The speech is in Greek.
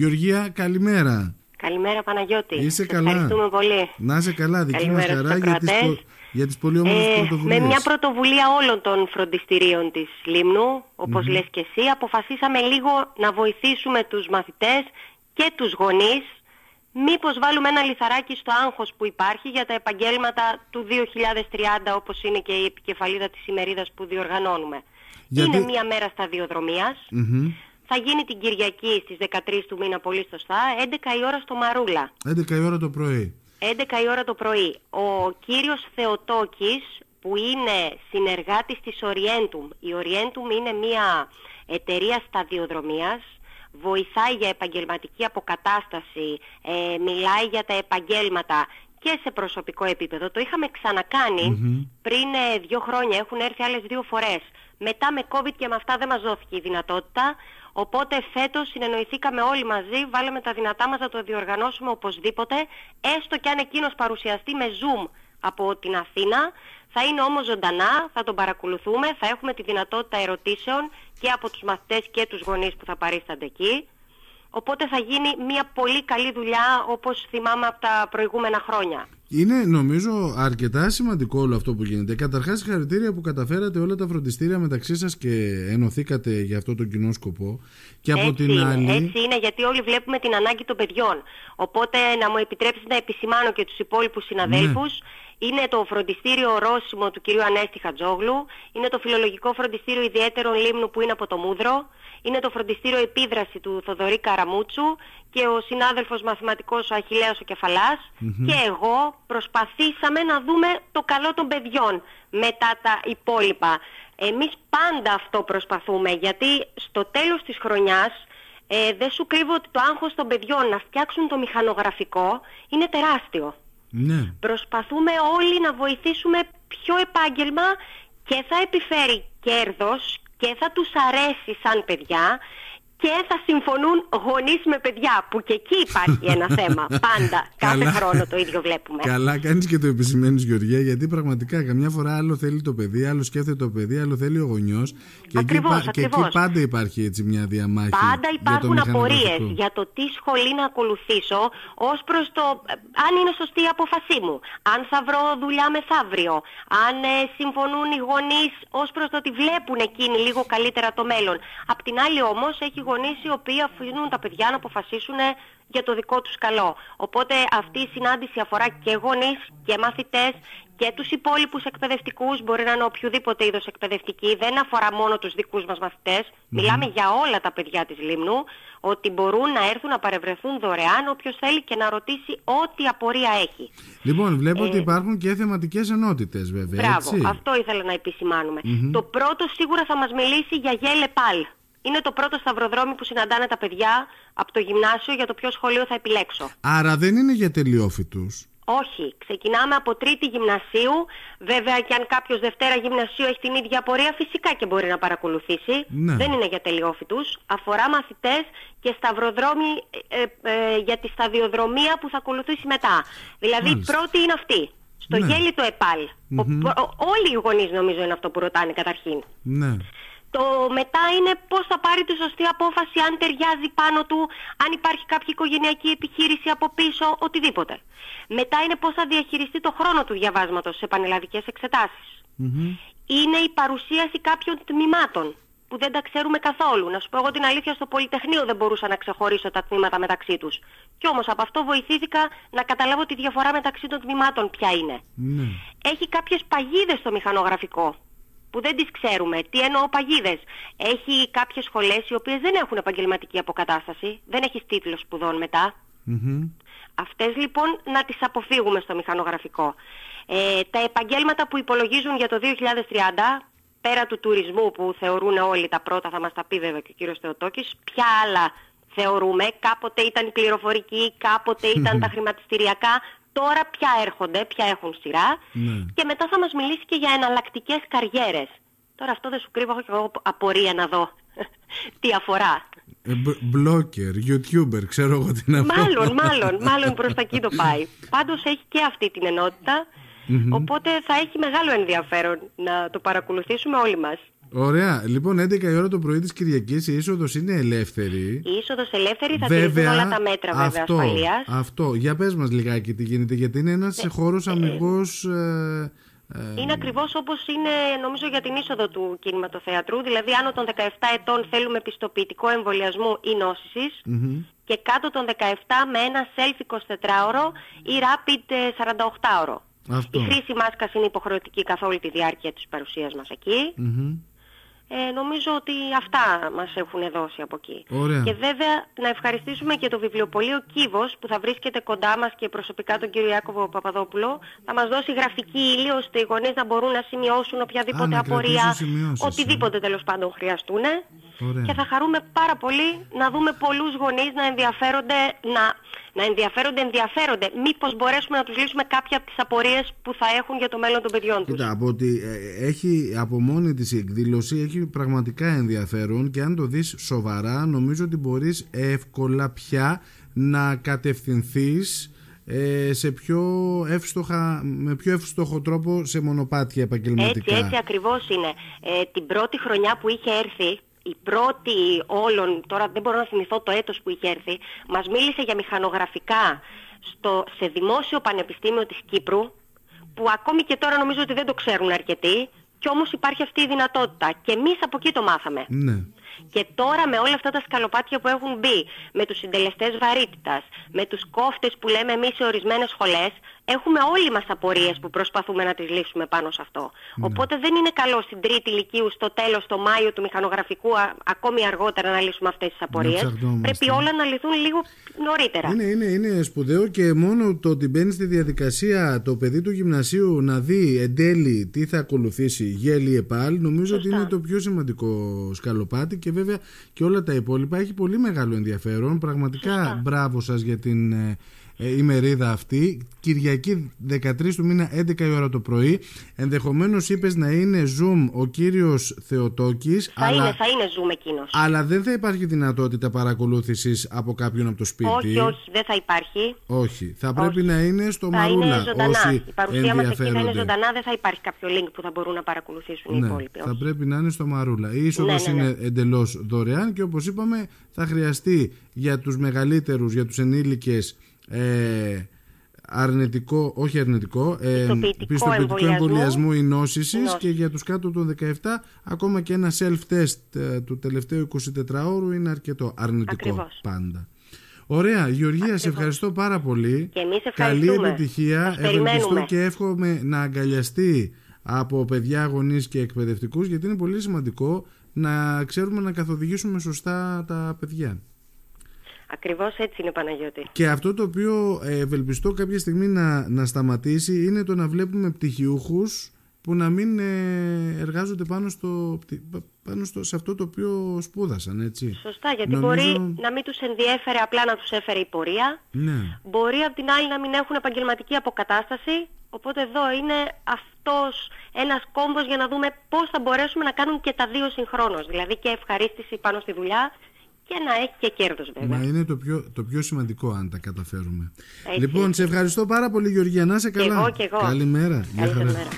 Γεωργία, καλημέρα. Καλημέρα Παναγιώτη. Είσαι Σε καλά. Ευχαριστούμε πολύ. Να είσαι καλά, δική μας Καλημέρα χαρά στους για τις, ακροατές. πο- για τις πολύ όμορφες Ε, πρωτοβουλίες. με μια πρωτοβουλία όλων των φροντιστηρίων της Λίμνου, όπως λες και εσύ, αποφασίσαμε λίγο να βοηθήσουμε τους μαθητές και τους γονείς μήπως βάλουμε ένα λιθαράκι στο άγχος που υπάρχει για τα επαγγέλματα του 2030 όπως είναι και η επικεφαλίδα της ημερίδας που διοργανώνουμε. Γιατί- Είναι μία μέρα σταδιοδρομίας. Μμμ. Θα γίνει την Κυριακή στις 13 του μήνα πολύ σωστά, 11 η ώρα στο Μαρούλα. 11 η ώρα το πρωί. 11 η ώρα το πρωί. Ο κύριος Θεοτόκης που είναι συνεργάτης της Orientum. Η Orientum είναι μια εταιρεία σταδιοδρομίας, βοηθάει για επαγγελματική αποκατάσταση, ε, μιλάει για τα επαγγέλματα και σε προσωπικό επίπεδο. Το είχαμε ξανακάνει πριν ε, δύο χρόνια, έχουν έρθει άλλες δύο φορές. Μετά με COVID και με αυτά δεν μας δόθηκε η δυνατότητα, οπότε φέτος συνεννοηθήκαμε όλοι μαζί, βάλαμε τα δυνατά μας να το διοργανώσουμε οπωσδήποτε, έστω και αν εκείνος παρουσιαστεί με Zoom από την Αθήνα, θα είναι όμως ζωντανά, θα τον παρακολουθούμε, θα έχουμε τη δυνατότητα ερωτήσεων και από τους μαθητές και τους γονείς που θα παρίστανται εκεί. Οπότε θα γίνει μια πολύ καλή δουλειά όπως θυμάμαι από τα προηγούμενα χρόνια. Είναι νομίζω αρκετά σημαντικό όλο αυτό που γίνεται. Καταρχάς, συγχαρητήρια που καταφέρατε όλα τα φροντιστήρια μεταξύ σας και ενωθήκατε για αυτό τον κοινό σκοπό. Και από έτσι την είναι, άλλη. έτσι είναι γιατί όλοι βλέπουμε την ανάγκη των παιδιών. Οπότε να μου επιτρέψεις να επισημάνω και τους υπόλοιπους συναδέλφους. Είναι το φροντιστήριο Ρώσιμο του κυρίου Ανέστη Χατζόγλου. Είναι το φιλολογικό φροντιστήριο ιδιαίτερων Λίμνου που είναι από το Μούδρο. Είναι το φροντιστήριο Επίδραση του Θοδωρή Καραμούτσου και ο συνάδελφος μαθηματικός ο Αχιλέας ο κεφαλας και εγώ προσπαθήσαμε να δούμε το καλό των παιδιών μετά τα υπόλοιπα. Εμείς πάντα αυτό προσπαθούμε γιατί στο τέλος της χρονιάς ε, δεν σου κρύβω ότι το άγχος των παιδιών να φτιάξουν το μηχανογραφικό είναι τεράστιο. Ναι. Προσπαθούμε όλοι να βοηθήσουμε ποιο επάγγελμα και θα επιφέρει κέρδος και θα τους αρέσει σαν παιδιά και θα συμφωνούν γονείς με παιδιά που και εκεί υπάρχει ένα θέμα πάντα κάθε Καλά. χρόνο το ίδιο βλέπουμε. Καλά, κάνεις και το επισημαίνει, Γεωργία, γιατί πραγματικά καμιά φορά άλλο θέλει το παιδί, άλλο σκέφτεται το παιδί, άλλο θέλει ο γονιός. Και, εκεί, Ακριβώς, πα- και εκεί ακριβώς. πάντα υπάρχει έτσι μια διαμάχη. Πάντα για το υπάρχουν μηχανογραφικό. απορίες για το τι σχολή να ακολουθήσω ως προς το ε, αν είναι σωστή η απόφασή μου, αν θα βρω δουλειά μεθαύριο, αν ε, συμφωνούν οι γονείς ως προς το ότι βλέπουν εκείνοι λίγο καλύτερα το μέλλον. Απ' την άλλη όμως έχει γονείς οι οποίοι αφήνουν τα παιδιά να αποφασίσουν ε, για το δικό τους καλό. Οπότε αυτή η συνάντηση αφορά και γονείς και μαθητές και τους υπόλοιπους εκπαιδευτικούς, μπορεί να είναι οποιοδήποτε είδος εκπαιδευτική, δεν αφορά μόνο τους δικούς μας μαθητές. Μιλάμε για όλα τα παιδιά της Λίμνου, ότι μπορούν να έρθουν να παρευρεθούν δωρεάν όποιος θέλει και να ρωτήσει ό,τι απορία έχει. Λοιπόν, βλέπω ότι υπάρχουν και θεματικές ενότητες, βέβαια. Ε, Μπράβο, έτσι. αυτό ήθελα να επισημανουμε Το πρώτο σίγουρα θα μας μιλήσει για γέλε παλ. Είναι το πρώτο σταυροδρόμι που συναντάνε τα παιδιά από το γυμνάσιο για το ποιο σχολείο θα επιλέξω. Άρα δεν είναι για τελειόφοιτου. Όχι, ξεκινάμε από τρίτη γυμνασίου. Βέβαια και αν κάποιος Δευτέρα γυμνασίου έχει την ίδια απορία φυσικά και μπορεί να παρακολουθήσει. Ναι. Δεν είναι για τελειόφοιτους. Αφορά μαθητές και σταυροδρόμοι ε, ε, για τη σταδιοδρομία που θα ακολουθήσει μετά. Δηλαδή Μάλιστα. πρώτη είναι αυτή. Στο Ναι. γέλι το ΕΠΑΛ. Ο- ο- όλοι οι γονείς νομίζω είναι αυτό που ρωτάνε καταρχήν. Ναι. Το μετά είναι πώς θα πάρει τη σωστή απόφαση, αν ταιριάζει πάνω του, αν υπάρχει κάποια οικογενειακή επιχείρηση από πίσω, οτιδήποτε. Μετά είναι πώς θα διαχειριστεί το χρόνο του διαβάσματος σε πανελλαδικές εξετάσεις. Μμμ. Είναι η παρουσίαση κάποιων τμήματων που δεν τα ξέρουμε καθόλου. Να σου πω εγώ την αλήθεια, στο Πολυτεχνείο δεν μπορούσα να ξεχωρίσω τα τμήματα μεταξύ τους. Κι όμως από αυτό βοηθήθηκα να καταλάβω τη διαφορά μεταξύ των τμήματων ποια είναι. Ναι. Έχει κάποιες παγίδες στο μηχανογραφικό που δεν τις ξέρουμε. Τι εννοώ παγίδες. Έχει κάποιες σχολές οι οποίες δεν έχουν επαγγελματική αποκατάσταση. Δεν έχεις τίτλο σπουδών μετά. Μμμ. Αυτές λοιπόν να τις αποφύγουμε στο μηχανογραφικό. Ε, τα επαγγέλματα που υπολογίζουν για το 2030, πέρα του τουρισμού που θεωρούν όλοι τα πρώτα, θα μας τα πει βέβαια και ο κύριος Θεοτόκης, ποια άλλα θεωρούμε, κάποτε ήταν η πληροφορική, κάποτε ήταν τα χρηματιστηριακά, τώρα ποια έρχονται, ποια έχουν σειρά Ναι. και μετά θα μας μιλήσει και για εναλλακτικές καριέρες. Τώρα αυτό δεν σου κρύβω, έχω και εγώ απορία να δω τι αφορά. Ε, Μπλόκερ, YouTuber, ξέρω εγώ τι να πω. Μάλλον, μάλλον, μάλλον προς τα εκεί το πάει. Πάντως έχει και αυτή την ενότητα, οπότε θα έχει μεγάλο ενδιαφέρον να το παρακολουθήσουμε όλοι μας. Ωραία. Λοιπόν, 11 η ώρα το πρωί της Κυριακής η είσοδος είναι ελεύθερη. Η είσοδος ελεύθερη θα τηρηθούν όλα τα μέτρα βέβαια αυτό, ασφαλείας. Αυτό. Για πες μας λιγάκι τι γίνεται, γιατί είναι ένας Ε, χώρος αμυγός. Ε, ε, Είναι ακριβώς όπως είναι νομίζω για την είσοδο του κινηματοθεατρού, δηλαδή άνω των 17 ετών θέλουμε πιστοποιητικό εμβολιασμού ή νόσησης μμμ. και κάτω των 17 με ένα self 24ωρο ή rapid ε, 48ωρο. Αυτό. Η χρήση μάσκας είναι υποχρεωτική καθ' όλη τη διάρκεια της παρουσίας μας εκεί. Μμμ. Ε, νομίζω ότι αυτά μας έχουν δώσει από εκεί. Ωραία. Και βέβαια να ευχαριστήσουμε και το βιβλιοπωλείο Κύβος που θα βρίσκεται κοντά μας και προσωπικά τον κύριο Ιάκωβο Παπαδόπουλο. Θα μας δώσει γραφική ύλη ώστε οι γονείς να μπορούν να σημειώσουν οποιαδήποτε Α, να απορία, κρατήσουν σημειώσεις, ε. οτιδήποτε τέλος πάντων χρειαστούν. Ωραία. Και θα χαρούμε πάρα πολύ να δούμε πολλούς γονείς να ενδιαφέρονται, να, να ενδιαφέρονται, ενδιαφέρονται. Μήπως μπορέσουμε να τους λύσουμε κάποια από τις απορίες που θα έχουν για το μέλλον των παιδιών τους. Κοίτα, από ότι ε, έχει από μόνη της η εκδήλωση έχει πραγματικά ενδιαφέρον και αν το δεις σοβαρά νομίζω ότι μπορείς εύκολα πια να κατευθυνθείς ε, σε πιο εύστοχα, με πιο εύστοχο τρόπο σε μονοπάτια επαγγελματικά. Έτσι, έτσι ακριβώς είναι. Ε, την πρώτη χρονιά που είχε έρθει, η πρώτη όλων, τώρα δεν μπορώ να θυμηθώ το έτος που είχε έρθει, μας μίλησε για μηχανογραφικά στο, σε Δημόσιο Πανεπιστήμιο της Κύπρου, που ακόμη και τώρα νομίζω ότι δεν το ξέρουν αρκετοί, και όμως υπάρχει αυτή η δυνατότητα. Και εμείς από εκεί το μάθαμε. Ναι. Και τώρα με όλα αυτά τα σκαλοπάτια που έχουν μπει, με τους συντελεστές βαρύτητας, με τους κόφτες που λέμε εμείς σε ορισμένες σχολές, έχουμε όλοι μας απορίες που προσπαθούμε να τις λύσουμε πάνω σε αυτό. Ναι. Οπότε δεν είναι καλό στην τρίτη ηλικίου, στο τέλος, το Μάιο του μηχανογραφικού, α- ακόμη αργότερα να λύσουμε αυτές τις απορίες. ψαχτόμαστε. Πρέπει όλα να λυθούν λίγο νωρίτερα. Είναι, είναι, είναι σπουδαίο και μόνο το ότι μπαίνει στη διαδικασία το παιδί του γυμνασίου να δει εν τέλει τι θα ακολουθήσει γέλη επάλ, νομίζω ότι είναι το πιο σημαντικό σκαλοπάτι και βέβαια και όλα τα υπόλοιπα έχει πολύ μεγάλο ενδιαφέρον. Πραγματικά μπράβο σας για την ε, ε, ημερίδα αυτή. Κυριακή 13 του μήνα 11 η ώρα το πρωί. Ενδεχομένως είπες να είναι Zoom ο κύριος Θεοτόκης, Θα αλλά, είναι, θα είναι zoom εκείνος. αλλά δεν θα υπάρχει δυνατότητα παρακολούθησης από κάποιον από το σπίτι; Όχι, όχι, δεν θα υπάρχει. Όχι. Θα πρέπει Όχι. να είναι στο Θα Μαρούλα είναι ζωντανά. όσοι Η παρουσία μας εκεί θα είναι ενδιαφέρονται. ζωντανά, δεν θα υπάρχει κάποιο link που θα μπορούν να παρακολουθήσουν οι Ναι, υπόλοιποι. θα όχι. πρέπει να είναι στο Μαρούλα. Η είσοδος Ναι, ναι, ναι. είναι εντελώς δωρεάν και όπως είπαμε θα χρειαστεί για τους μεγαλύτερους, για τους ενήλικες ε, αρνητικό, όχι αρνητικό, ε, Πιστοποιητικό εμβολιασμό. εμβολιασμού ή νόσησης Νόσης. και για τους κάτω των 17 ακόμα και ένα self-test ε, του τελευταίου 24ωρου είναι αρκετό αρνητικό Ακριβώς. πάντα. Ωραία, Γεωργία, σε ευχαριστώ πάρα πολύ. Και εμείς Καλή ευχαριστούμε. επιτυχία. Σας Ευελπιστώ περιμένουμε. και εύχομαι να αγκαλιαστεί από παιδιά, γονείς και εκπαιδευτικούς γιατί είναι πολύ σημαντικό να ξέρουμε να καθοδηγήσουμε σωστά τα παιδιά. Ακριβώς έτσι είναι Παναγιώτη. Και αυτό το οποίο ε, ευελπιστώ κάποια στιγμή να, να σταματήσει είναι το να βλέπουμε πτυχιούχους που να μην ε, εργάζονται πάνω, στο, πάνω στο, σε αυτό το οποίο σπούδασαν, έτσι. Σωστά, γιατί Νομίζω- μπορεί να μην τους ενδιέφερε απλά να τους έφερε η πορεία. Ναι. Μπορεί απ' την άλλη να μην έχουν επαγγελματική αποκατάσταση. Οπότε εδώ είναι αυτός ένας κόμπος για να δούμε πώς θα μπορέσουμε να κάνουν και τα δύο συγχρόνως. Δηλαδή και ευχαρίστηση πάνω στη δουλειά και να έχει και κέρδος βέβαια. Μα είναι το πιο, το πιο σημαντικό αν τα καταφέρουμε. Έτσι, λοιπόν, σε ευχαριστώ πάρα πολύ Γεωργία. Να είσαι καλά. εγώ, και εγώ. Καλημέρα. Γεια Καλή χαρά. μέρα.